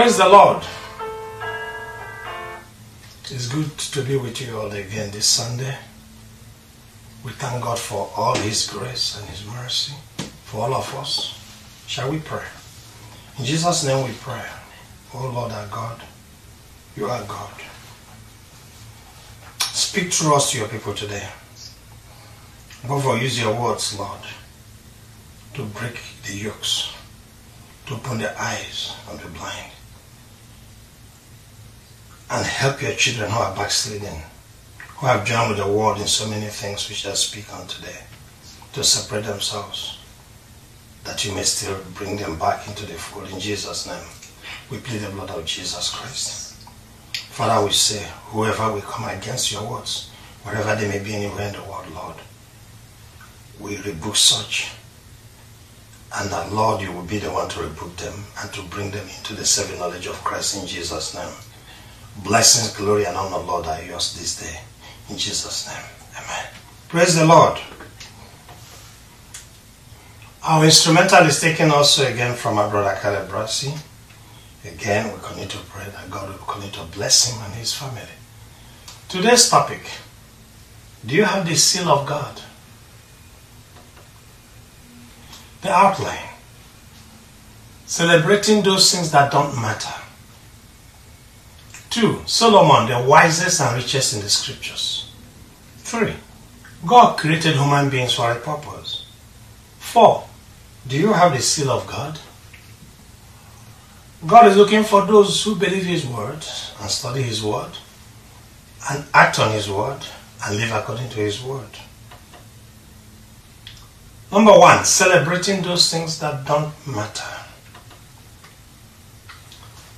Praise the Lord. It's good to be with you all again this Sunday. We thank God for all His grace and His mercy for all of us. Shall we pray? In Jesus' name we pray. Oh Lord our God, you are God. Speak through us to your people today. All, use your words, Lord, to break the yokes, to open the eyes of the blind, and help your children who are backsliding, who have joined with the world in so many things which I speak on today, to separate themselves, that you may still bring them back into the fold. In Jesus' name, we plead the blood of Jesus Christ. Father, we say, whoever will come against your words, wherever they may be anywhere in the world, Lord, we rebuke such. And that, Lord, you will be the one to rebuke them and to bring them into the saving knowledge of Christ in Jesus' name. Blessings, glory, and honor, Lord, are yours this day. In Jesus' name. Amen. Praise the Lord. Our instrumental is taken also again from our brother Caleb Brassi. Again, we continue to pray that God will continue to bless him and his family. Today's topic Do you have the seal of God? The outline celebrating those things that don't matter. Two, Solomon, the wisest and richest in the scriptures. Three, God created human beings for a purpose. Four, do you have the seal of God? God is looking for those who believe His word and study His word and act on His word and live according to His word. Number one, celebrating those things that don't matter.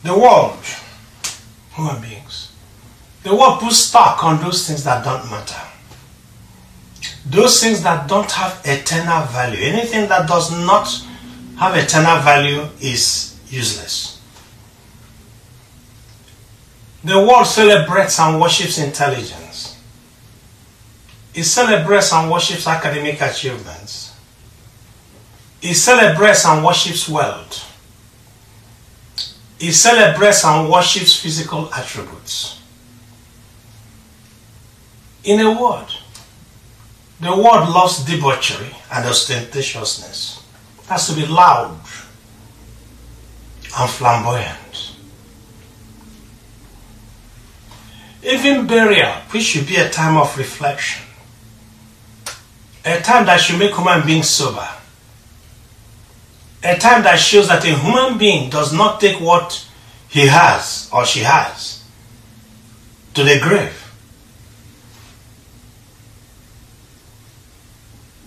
The world, human beings, the world puts stock on those things that don't matter. Those things that don't have eternal value. Anything that does not have eternal value is useless. The world celebrates and worships intelligence. It celebrates and worships academic achievements. It celebrates and worships wealth. It celebrates and worships physical attributes. In a word, the world loves debauchery and ostentatiousness. It has to be loud and flamboyant. Even burial, which should be a time of reflection, a time that should make human beings sober, a time that shows that a human being does not take what he has or she has to the grave.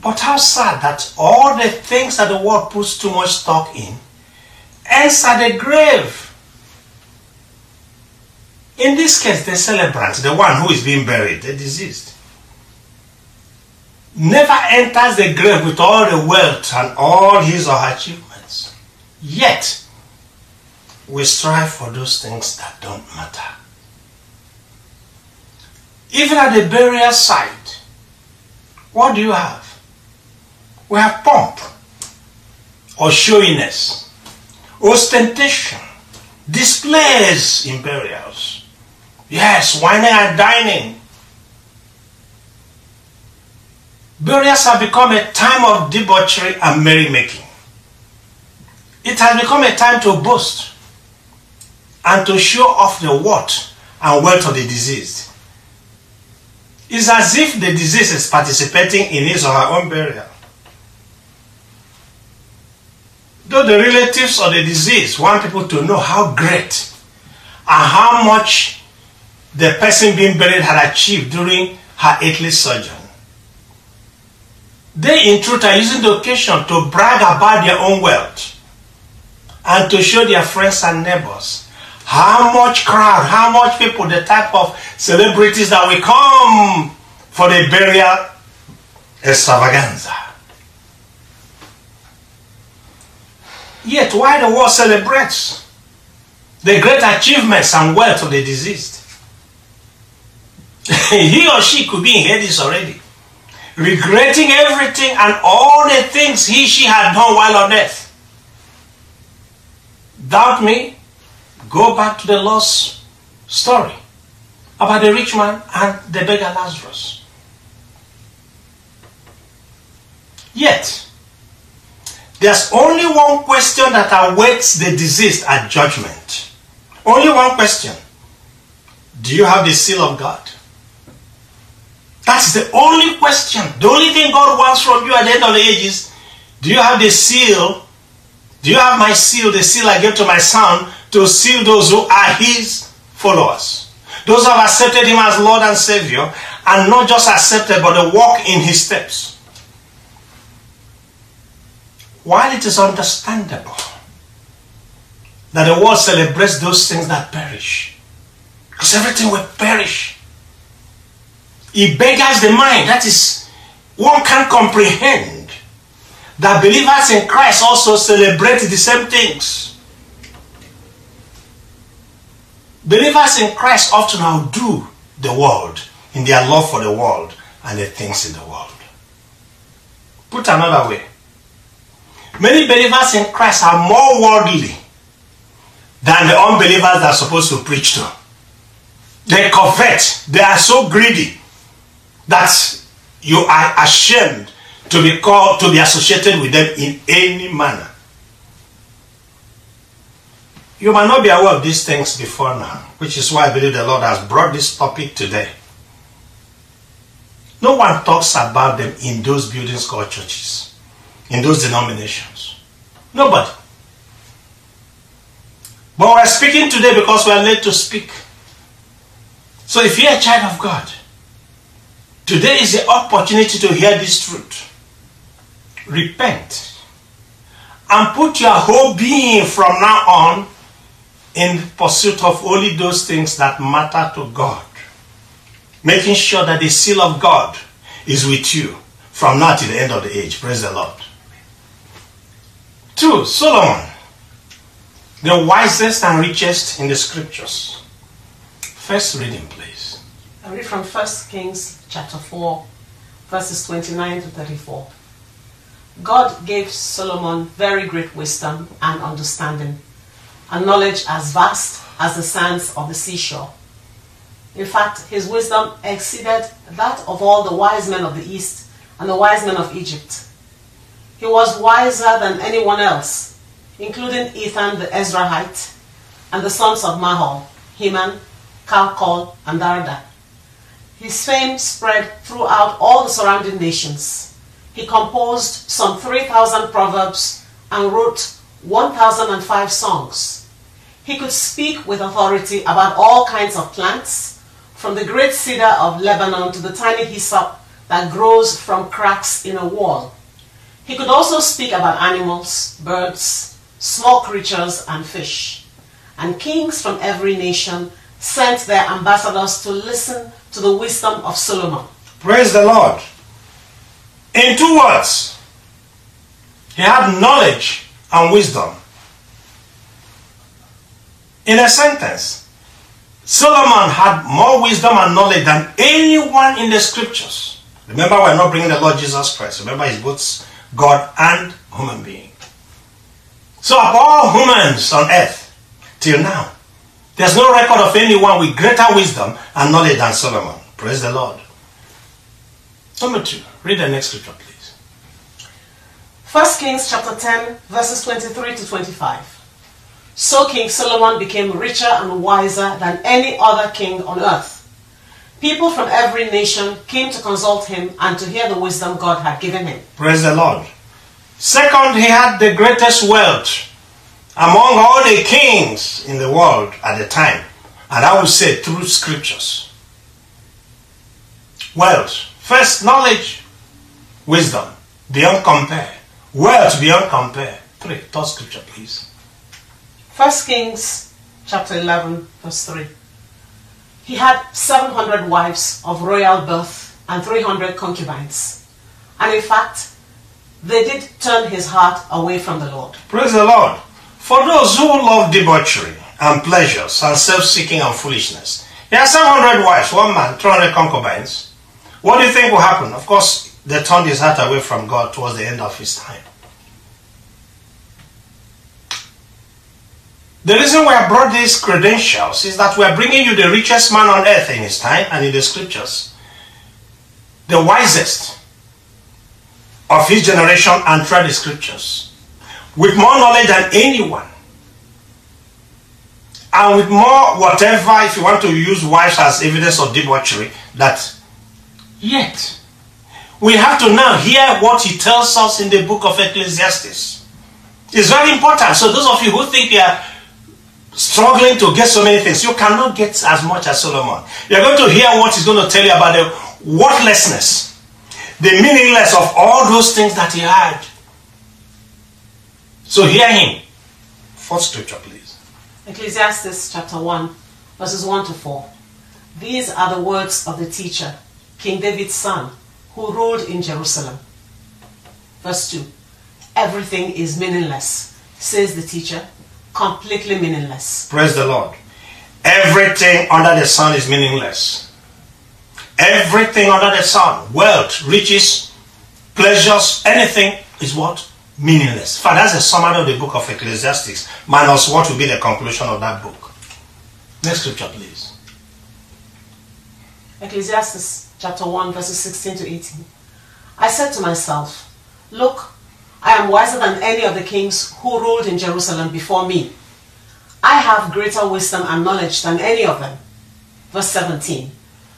But how sad that all the things that the world puts too much stock in ends at the grave. In this case, the celebrant, the one who is being buried, the deceased, never enters the grave with all the wealth and all his or her achievements. Yet, we strive for those things that don't matter. Even at the burial site, what do you have? We have pomp or showiness, ostentation, displays in burials. Yes, wining and dining. Burials have become a time of debauchery and merrymaking. It has become a time to boast and to show off the worth and wealth of the deceased. It's as if the deceased is participating in his or her own burial. Though the relatives of the deceased want people to know how great and how much the person being buried had achieved during her earthly sojourn. They, in truth, are using the occasion to brag about their own wealth and to show their friends and neighbors how much crowd, how much people, the type of celebrities that will come for the burial extravaganza. Yet, why the world celebrates the great achievements and wealth of the deceased? he or she could be in Hades already, regretting everything and all the things he she had done while on earth. Doubt me, Go back to the lost story about the rich man and the beggar Lazarus. Yet, there's only one question that awaits the deceased at judgment. Only one question. Do you have the seal of God? That's the only question. The only thing God wants from you at the end of the ages, do you have the seal? Do you have my seal, the seal I gave to my son, to seal those who are his followers? Those who have accepted him as Lord and Savior, and not just accepted, but they walk in his steps. While it is understandable that the world celebrates those things that perish, because everything will perish. It beggars the mind. That is, one can't comprehend that believers in Christ also celebrate the same things. Believers in Christ often outdo the world in their love for the world and the things in the world. Put another way, many believers in Christ are more worldly than the unbelievers they're supposed to preach to. They covet, they are so greedy that you are ashamed to be called to be associated with them in any manner. You might not be aware of these things before now, which is why I believe the Lord has brought this topic today. No one talks about them in those buildings called churches, in those denominations. Nobody. But we're speaking today because we're led to speak. So if you're a child of God, today is the opportunity to hear this truth. Repent and put your whole being from now on in pursuit of only those things that matter to God. Making sure that the seal of God is with you from now to the end of the age. Praise the Lord. Two, Solomon, the wisest and richest in the scriptures. First reading, please. I read from 1 Kings chapter 4, verses 29 to 34. God gave Solomon very great wisdom and understanding, and knowledge as vast as the sands of the seashore. In fact, his wisdom exceeded that of all the wise men of the East and the wise men of Egypt. He was wiser than anyone else, including Ethan the Ezrahite and the sons of Mahol, Heman, Calcol, and Darda. His fame spread throughout all the surrounding nations. He composed some 3,000 proverbs and wrote 1,005 songs. He could speak with authority about all kinds of plants, from the great cedar of Lebanon to the tiny hyssop that grows from cracks in a wall. He could also speak about animals, birds, small creatures, and fish. And kings from every nation sent their ambassadors to listen to the wisdom of Solomon. Praise the Lord. In two words, he had knowledge and wisdom. In a sentence, Solomon had more wisdom and knowledge than anyone in the scriptures. Remember, we're not bringing the Lord Jesus Christ. Remember, he's both God and human being. So, of all humans on earth, till now, there's no record of anyone with greater wisdom and knowledge than Solomon. Praise the Lord. Number two, read the next scripture, please. 1 Kings chapter 10, verses 23 to 25. So King Solomon became richer and wiser than any other king on earth. People from every nation came to consult him and to hear the wisdom God had given him. Praise the Lord. Second, he had the greatest wealth among all the kings in the world at the time. And I would say through scriptures. Wealth. First, knowledge, wisdom, beyond compare. Wealth beyond compare. Three. Third scripture, please. 1 Kings chapter 11, verse 3. He had 700 wives of royal birth and 300 concubines. And in fact, they did turn his heart away from the Lord. Praise the Lord. For those who love debauchery and pleasures and self-seeking and foolishness, he has 700 wives, one man, 300 concubines. What do you think will happen? Of course, they turned his heart away from God towards the end of his time. The reason we have brought these credentials is that we are bringing you the richest man on earth in his time and in the scriptures, the wisest of his generation and throughout the scriptures, with more knowledge than anyone, and with more whatever, if you want to use wives as evidence of debauchery, that yet we have to now hear what he tells us in the book of Ecclesiastes. It's very important. So those of you who think you are struggling to get so many things, you cannot get as much as Solomon. You're going to hear what he's going to tell you about the worthlessness, the meaningless of all those things that he had. So hear him. First scripture, please. Ecclesiastes chapter 1, verses 1 to 4. These are the words of the teacher, King David's son, who ruled in Jerusalem. Verse 2. Everything is meaningless, says the teacher, completely meaningless. Praise the Lord. Everything under the sun is meaningless. Everything under the sun, wealth, riches, pleasures, anything is what? Meaningless. In fact, that's a summary of the book of Ecclesiastes, minus what will be the conclusion of that book. Next scripture, please. Ecclesiastes chapter 1, verses 16 to 18. I said to myself, Look, I am wiser than any of the kings who ruled in Jerusalem before me. I have greater wisdom and knowledge than any of them. Verse 17.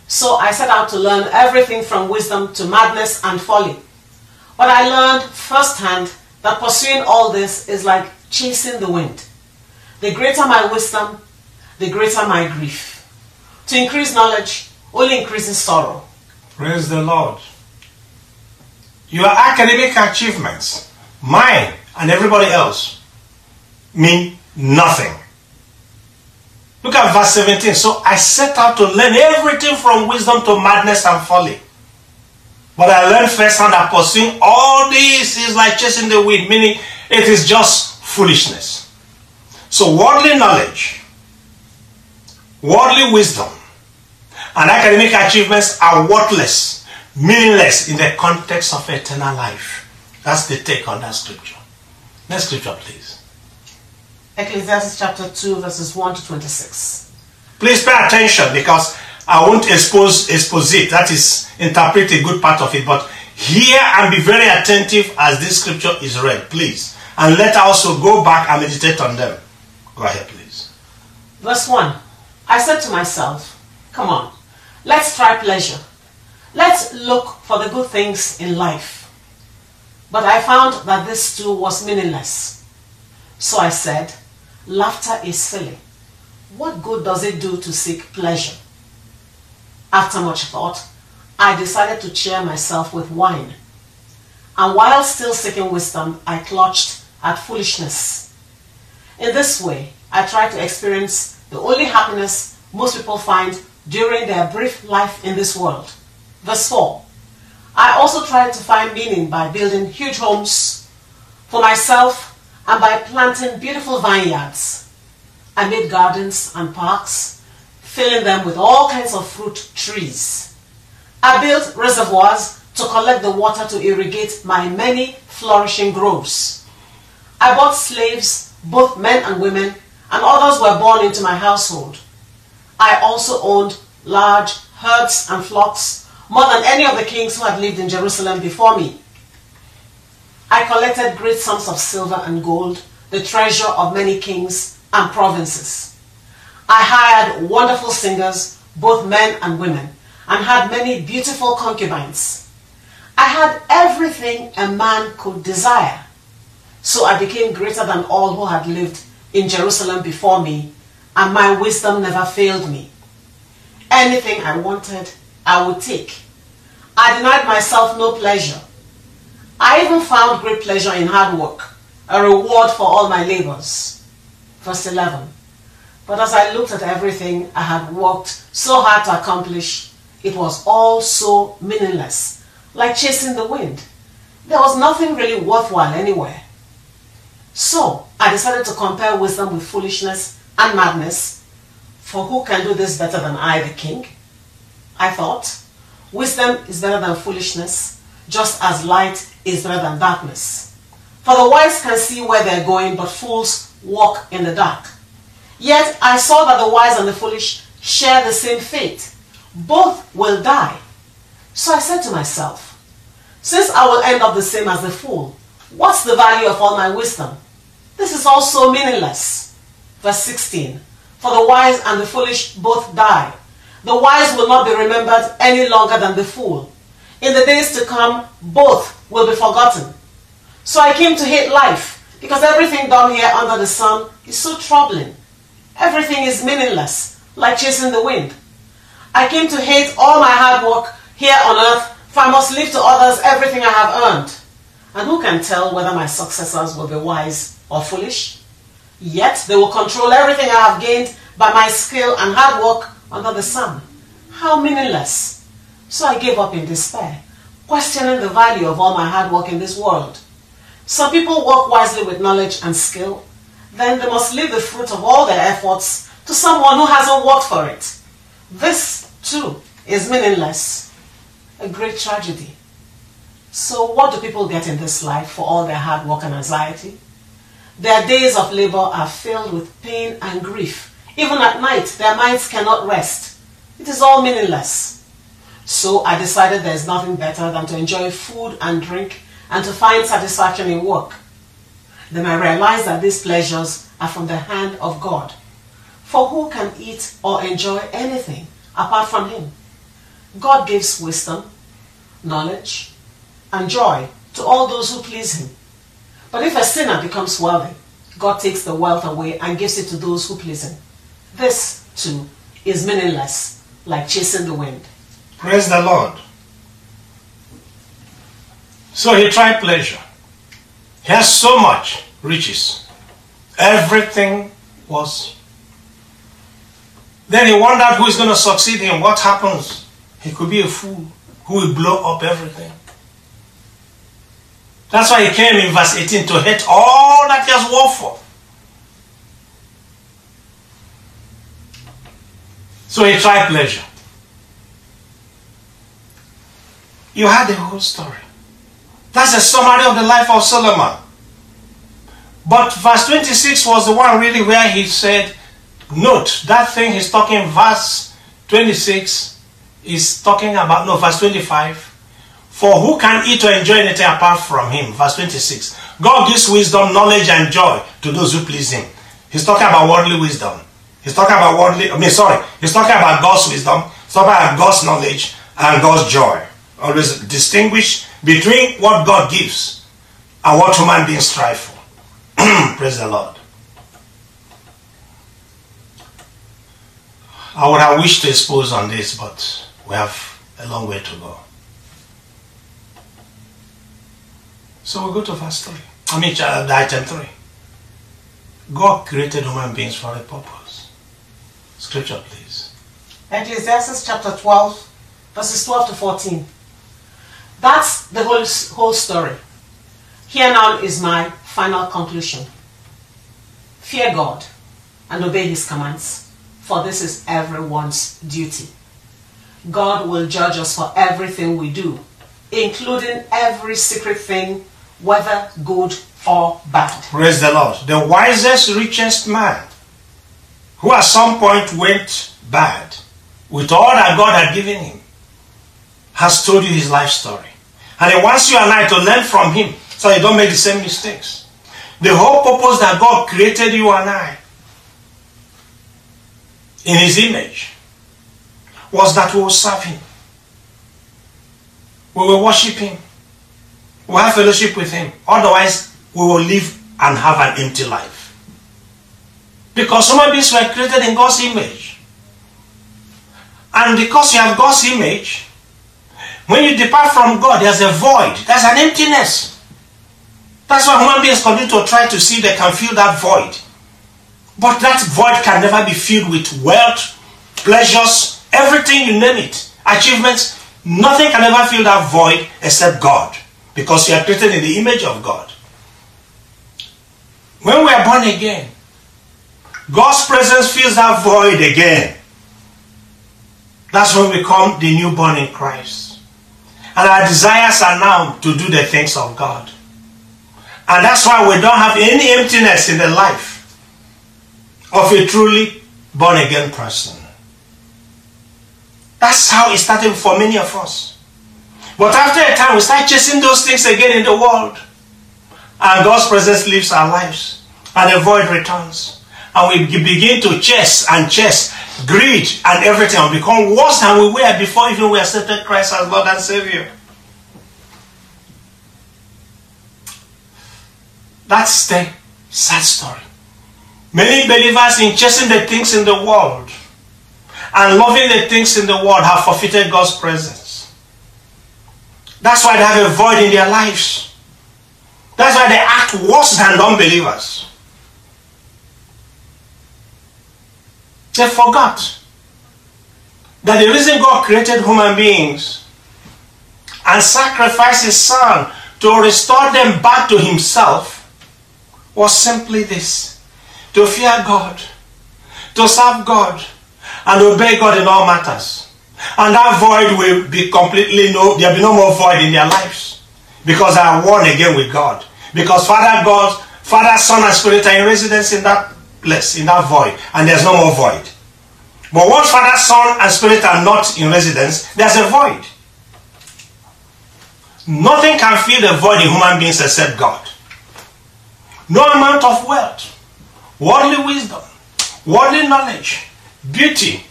So I set out to learn everything from wisdom to madness and folly. But I learned firsthand that pursuing all this is like chasing the wind. The greater my wisdom, the greater my grief. To increase knowledge only increases sorrow. Praise the Lord. Your academic achievements, mine and everybody else, mean nothing. Look at verse 17. So I set out to learn everything from wisdom to madness and folly. But I learned firsthand that pursuing all this is like chasing the wind, meaning it is just foolishness. So worldly knowledge, worldly wisdom, and academic achievements are worthless, meaningless in the context of eternal life. That's the take on that scripture. Next scripture, please. Ecclesiastes chapter 2, verses 1 to 26. Please pay attention because I won't expose exposit, that is interpret a good part of it, but hear and be very attentive as this scripture is read, please. And let us also go back and meditate on them. Go ahead, please. Verse 1 I said to myself, Come on, let's try pleasure. Let's look for the good things in life. But I found that this too was meaningless. So I said, Laughter is silly. What good does it do to seek pleasure? After much thought, I decided to cheer myself with wine. And while still seeking wisdom, I clutched at foolishness. In this way, I tried to experience the only happiness most people find during their brief life in this world. Verse 4 I also tried to find meaning by building huge homes for myself and by planting beautiful vineyards. I made gardens and parks, filling them with all kinds of fruit trees. I built reservoirs to collect the water to irrigate my many flourishing groves. I bought slaves, both men and women, and others were born into my household. I also owned large herds and flocks, more than any of the kings who had lived in Jerusalem before me. I collected great sums of silver and gold, the treasure of many kings and provinces. I hired wonderful singers, both men and women, and had many beautiful concubines. I had everything a man could desire. So I became greater than all who had lived in Jerusalem before me, and my wisdom never failed me. Anything I wanted, I would take. I denied myself no pleasure. I even found great pleasure in hard work, a reward for all my labors. Verse 11. But as I looked at everything I had worked so hard to accomplish, it was all so meaningless, like chasing the wind. There was nothing really worthwhile anywhere. So I decided to compare wisdom with foolishness and madness. For who can do this better than I, the king? I thought, wisdom is better than foolishness, just as light is better than darkness. For the wise can see where they're going, but fools walk in the dark. Yet I saw that the wise and the foolish share the same fate. Both will die. So I said to myself, Since I will end up the same as the fool, what's the value of all my wisdom? This is also meaningless. Verse 16 For the wise and the foolish both die. The wise will not be remembered any longer than the fool. In the days to come, both will be forgotten. So I came to hate life because everything done here under the sun is so troubling. Everything is meaningless, like chasing the wind. I came to hate all my hard work here on earth, for I must leave to others everything I have earned. And who can tell whether my successors will be wise or foolish? Yet they will control everything I have gained by my skill and hard work under the sun. How meaningless. So I gave up in despair, questioning the value of all my hard work in this world. Some people work wisely with knowledge and skill, then they must leave the fruit of all their efforts to someone who hasn't worked for it. This, too, is meaningless. A great tragedy. So, what do people get in this life for all their hard work and anxiety? Their days of labor are filled with pain and grief. Even at night, their minds cannot rest. It is all meaningless. So I decided there is nothing better than to enjoy food and drink and to find satisfaction in work. Then I realized that these pleasures are from the hand of God. For who can eat or enjoy anything apart from Him? God gives wisdom, knowledge, and joy to all those who please Him. But if a sinner becomes wealthy, God takes the wealth away and gives it to those who please Him. This, too, is meaningless, like chasing the wind. Praise the Lord. So he tried pleasure. He has so much riches. Everything was. Then he wondered who is going to succeed him. What happens? He could be a fool who will blow up everything. That's why he came in verse 18 to hate all that he has worked for. So he tried pleasure. You had the whole story. That's a summary of the life of Solomon. But verse 26 was the one really where he said, Note, that thing he's talking, verse 26 is talking about, no, verse 25. For who can eat or enjoy anything apart from him? Verse 26. God gives wisdom, knowledge, and joy to those who please him. He's talking about worldly wisdom. He's talking about worldly, I mean, sorry, he's talking about God's wisdom, he's talking about God's knowledge and God's joy. Always distinguish between what God gives and what human beings strive for. Praise the Lord. I would have wished to expose on this, but we have a long way to go. So we go to verse 3. I mean, uh, item 3. God created human beings for a purpose. Scripture, please. Ecclesiastes chapter 12, verses 12 to 14. That's the whole, whole story. Here now is my final conclusion. Fear God and obey His commands, for this is everyone's duty. God will judge us for everything we do, including every secret thing, whether good or bad. Praise the Lord. The wisest, richest man who at some point went bad with all that God had given him has told you his life story. And he wants you and I to learn from him so you don't make the same mistakes. The whole purpose that God created you and I in his image was that we will serve him. We will worship him. We have fellowship with him. Otherwise, we will live and have an empty life. Because human beings were created in God's image. And because you have God's image, when you depart from God, there's a void, there's an emptiness. That's why human beings continue to try to see they can fill that void. But that void can never be filled with wealth, pleasures, everything you name it, achievements. Nothing can ever fill that void except God. Because you are created in the image of God. When we are born again, God's presence fills that void again. That's when we become the newborn in Christ. And our desires are now to do the things of God. And that's why we don't have any emptiness in the life. of a truly born again person. That's how it started for many of us. But after a time, we start chasing those things again in the world. And God's presence leaves our lives. And the void returns. And we begin to chase and chase greed and everything and become worse than we were before even we accepted Christ as Lord and Savior. That's the sad story. Many believers in chasing the things in the world and loving the things in the world have forfeited God's presence. That's why they have a void in their lives. That's why they act worse than unbelievers. They forgot that the reason God created human beings and sacrificed His Son to restore them back to Himself was simply this to fear God, to serve God, and obey God in all matters. And that void will be completely no, there'll be no more void in their lives because I are one again with God. Because Father God, Father, Son, and Spirit are in residence in that place, in that void, and there's no more void. But once Father, Son, and Spirit are not in residence, there's a void. Nothing can fill the void in human beings except God. No amount of wealth, worldly wisdom, worldly knowledge, beauty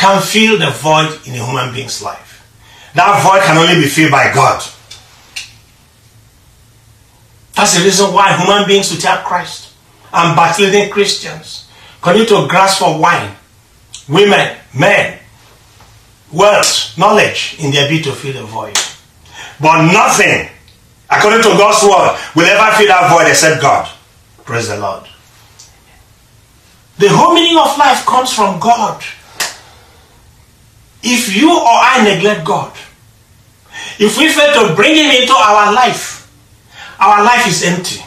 can fill the void in a human being's life. That void can only be filled by God. That's the reason why human beings without Christ and backsliding Christians continue to grasp for wine, women, men, wealth, knowledge in their bid to fill the void. But nothing according to God's word, will ever fill that void except God. Praise the Lord. The whole meaning of life comes from God. If you or I neglect God, if we fail to bring Him into our life, our life is empty.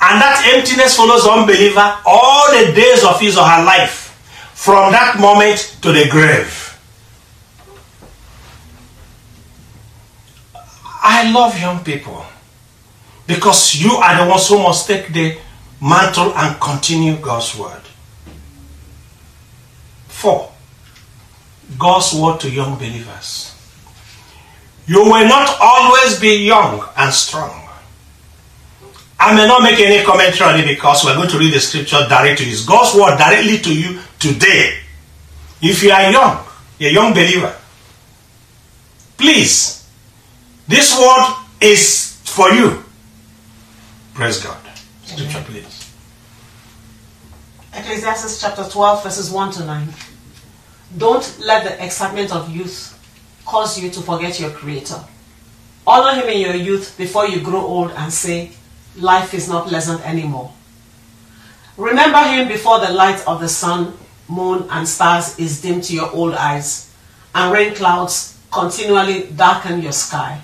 And that emptiness follows the unbeliever all the days of his or her life, from that moment to the grave. I love young people because you are the ones who must take the mantle and continue God's word. Four, God's word to young believers. You will not always be young and strong. I may not make any commentary on it because we're going to read the scripture directly to you. It's God's word directly to you today. If you are young, a young believer, please this word is for you. Praise God. Scripture, please. Ecclesiastes chapter 12, verses 1 to 9. Don't let the excitement of youth cause you to forget your Creator. Honor Him in your youth before you grow old and say, Life is not pleasant anymore. Remember Him before the light of the sun, moon, and stars is dim to your old eyes, and rain clouds continually darken your sky.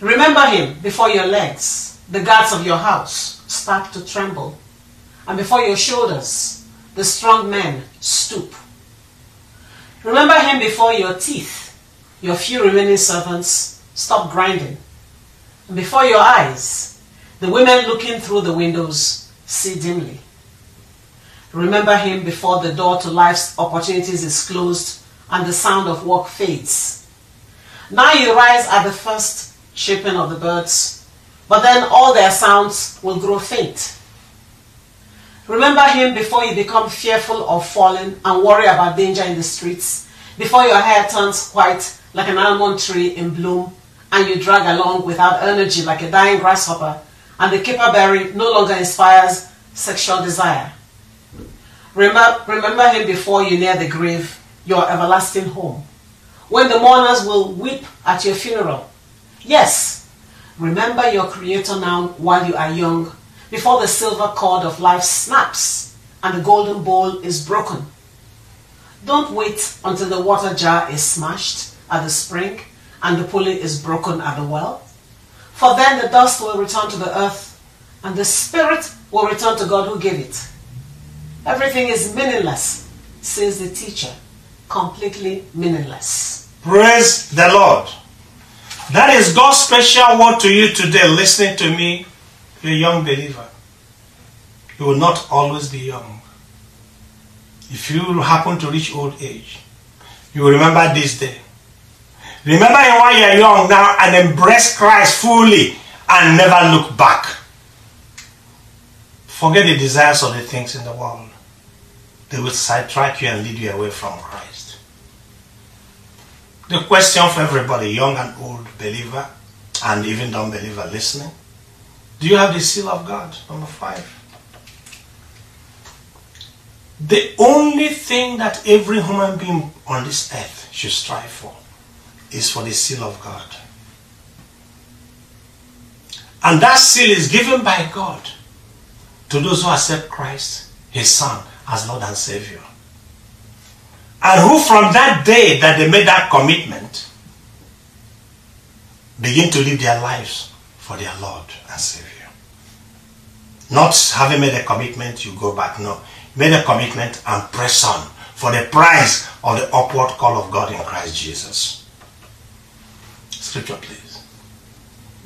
Remember him before your legs, the guards of your house, start to tremble, and before your shoulders, the strong men stoop. Remember him before your teeth, your few remaining servants stop grinding, and before your eyes, the women looking through the windows see dimly. Remember him before the door to life's opportunities is closed and the sound of work fades. Now you rise at the first chirping of the birds, but then all their sounds will grow faint. Remember him before you become fearful of falling and worry about danger in the streets, before your hair turns white like an almond tree in bloom, and you drag along without energy like a dying grasshopper, and the caperberry no longer inspires sexual desire. Remember, remember him before you near the grave, your everlasting home, when the mourners will weep at your funeral. Yes, remember your Creator now while you are young, before the silver cord of life snaps and the golden bowl is broken. Don't wait until the water jar is smashed at the spring and the pulley is broken at the well. For then the dust will return to the earth and the spirit will return to God who gave it. Everything is meaningless, says the teacher. Completely meaningless. Praise the Lord. That is God's special word to you today, listening to me, a young believer. you will not always be young. If you happen to reach old age, you will remember this day. Remember while you're young now and embrace Christ fully and never look back. Forget the desires of the things in the world. They will sidetrack you and lead you away from Christ. The question for everybody, young and old believer, and even non-believer listening, do you have the seal of God? Number five. The only thing that every human being on this earth should strive for is for the seal of God. And that seal is given by God to those who accept Christ, His Son, as Lord and Savior. And who from that day that they made that commitment begin to live their lives for their Lord and Savior. Not having made a commitment, you go back. No. Made a commitment and press on for the prize of the upward call of God in Christ Jesus. Scripture, please.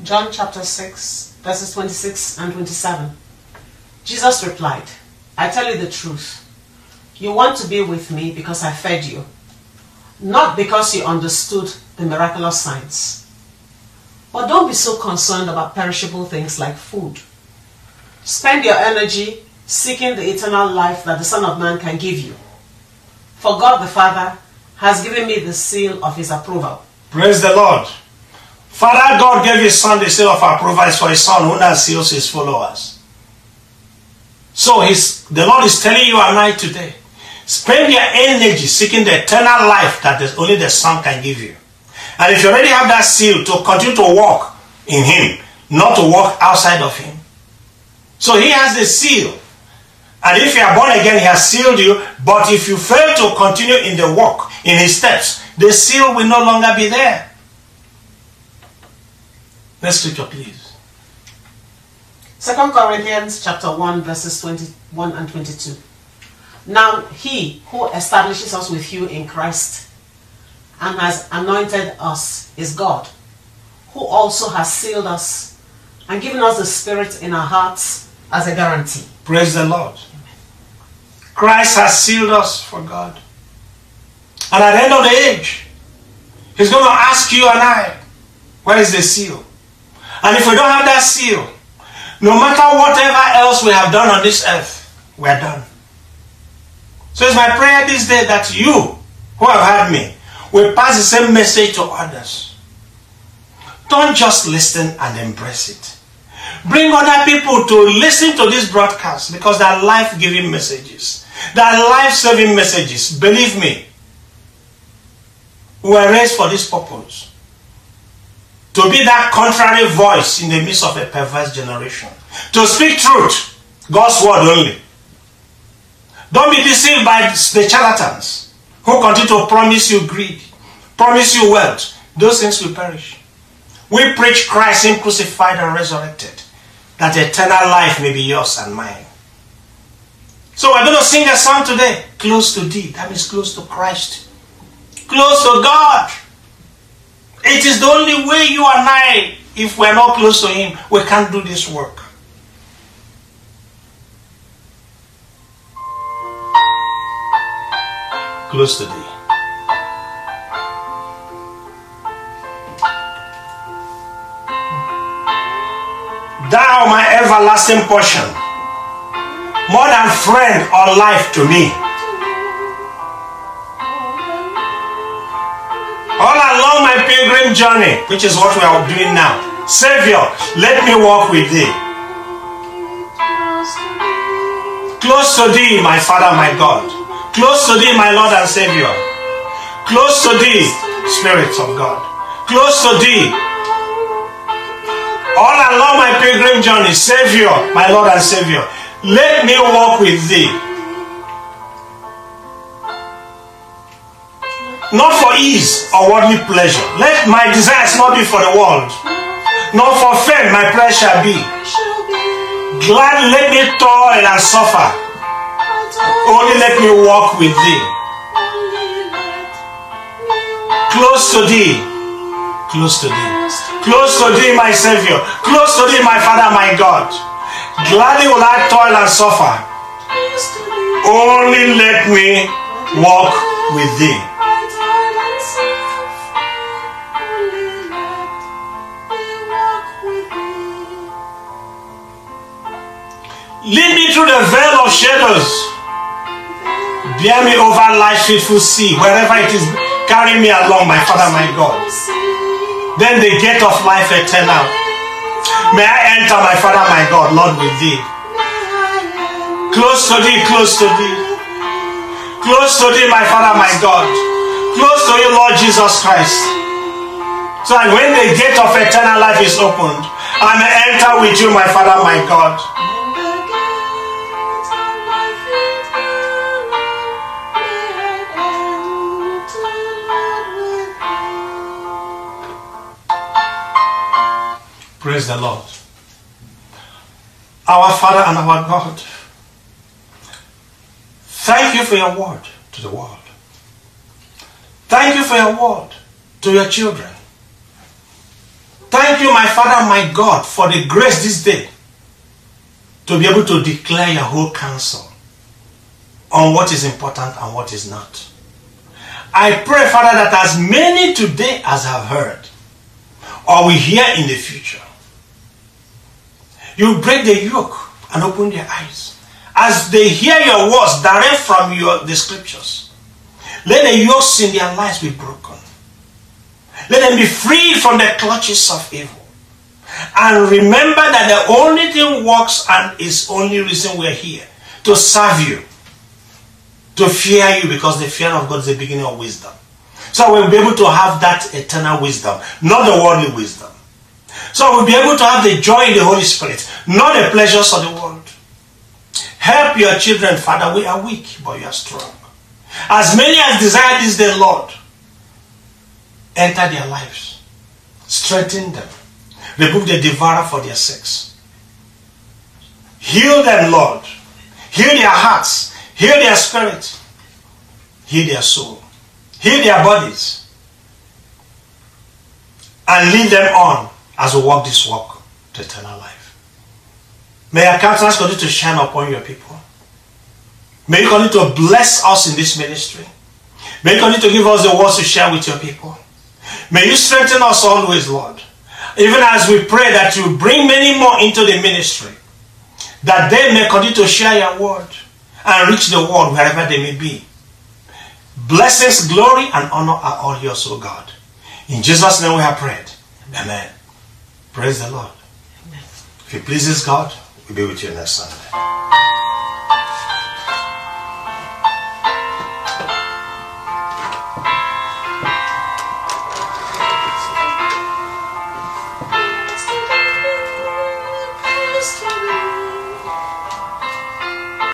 John chapter 6, verses 26 and 27. Jesus replied, I tell you the truth. You want to be with me because I fed you, not because you understood the miraculous signs. But don't be so concerned about perishable things like food. Spend your energy seeking the eternal life that the Son of Man can give you. For God the Father has given me the seal of his approval. Praise the Lord. Father God gave his son the seal of approval for his son who now seals his followers. So the Lord is telling you and I today, spend your energy seeking the eternal life that only the Son can give you. And if you already have that seal, to continue to walk in Him, not to walk outside of Him. So He has the seal. And if you are born again, He has sealed you. But if you fail to continue in the walk, in His steps, the seal will no longer be there. Next scripture, please. 2 Corinthians chapter 1 verses 21 and 22. Now he who establishes us with you in Christ and has anointed us is God, who also has sealed us and given us the Spirit in our hearts as a guarantee. Praise the Lord. Christ has sealed us for God. And at the end of the age, He's going to ask you and I, where is the seal? And if we don't have that seal, no matter whatever else we have done on this earth, we're done. So it's my prayer this day that you, who have heard me, will pass the same message to others. Don't just listen and embrace it. Bring other people to listen to this broadcast because they're life giving messages. They're life saving messages. Believe me. We were raised for this purpose. To be that contrary voice in the midst of a perverse generation. To speak truth. God's word only. Don't be deceived by the charlatans who continue to promise you greed, promise you wealth. Those things will perish. We preach Christ, Him crucified and resurrected, that eternal life may be yours and mine. So we're going to sing a song today, close to thee. That means close to Christ, close to God. It is the only way you and I, if we're not close to Him, we can't do this work. Close to thee. Thou, my everlasting portion, more than friend or life to me. All along my pilgrim journey, which is what we are doing now, Savior, let me walk with thee. Close to thee, my Father, my God. Close to thee, my Lord and Savior. Close to thee, Spirit of God. Close to thee. All along my pilgrim journey, Savior, my Lord and Savior, let me walk with thee. Not for ease or worldly pleasure. Let my desires not be for the world, nor for fame my prayer shall be. Glad let me toil and suffer. Only let me walk with thee. Close to thee. Close to thee. Close to thee, my Savior. Close to thee, my Father, my God. Gladly will I toil and suffer. Only let me walk with thee. Lead me through the vale of shadows. Bear me over life's faithful sea, wherever it is. Carry me along, my Father, my God. Then the gate of life eternal. May I enter, my Father, my God, Lord, with thee. Close to thee, close to thee. Close to thee, my Father, my God. Close to you, Lord Jesus Christ. So when the gate of eternal life is opened, I may enter with you, my Father, my God. Praise the Lord. Our Father and our God, thank you for your word to the world. Thank you for your word to your children. Thank you, my Father, my God, for the grace this day to be able to declare your whole counsel on what is important and what is not. I pray, Father, that as many today as have heard or will hear in the future, you break the yoke and open their eyes as they hear your words direct from your the scriptures. Let the yokes in their lives be broken. Let them be freed from the clutches of evil. And remember that the only thing works and is only reason we're here to serve you, to fear you, because the fear of God is the beginning of wisdom. So we'll be able to have that eternal wisdom, not the worldly wisdom. So we'll be able to have the joy in the Holy Spirit, not the pleasures of the world. Help your children, Father. We are weak, but you are strong. As many as desire this day, Lord, enter their lives, strengthen them, remove the devourer for their sakes. Heal them, Lord. Heal their hearts, heal their spirit, heal their soul, heal their bodies, and lead them on as we walk this walk to eternal life. May our countenance continue to shine upon your people. May you continue to bless us in this ministry. May you continue to give us the words to share with your people. May you strengthen us always, Lord. Even as we pray that you bring many more into the ministry, that they may continue to share your word and reach the world wherever they may be. Blessings, glory, and honor are all yours, O God. In Jesus' name we have prayed. Amen. Praise the Lord. Amen. If it pleases God, we'll be with you next Sunday.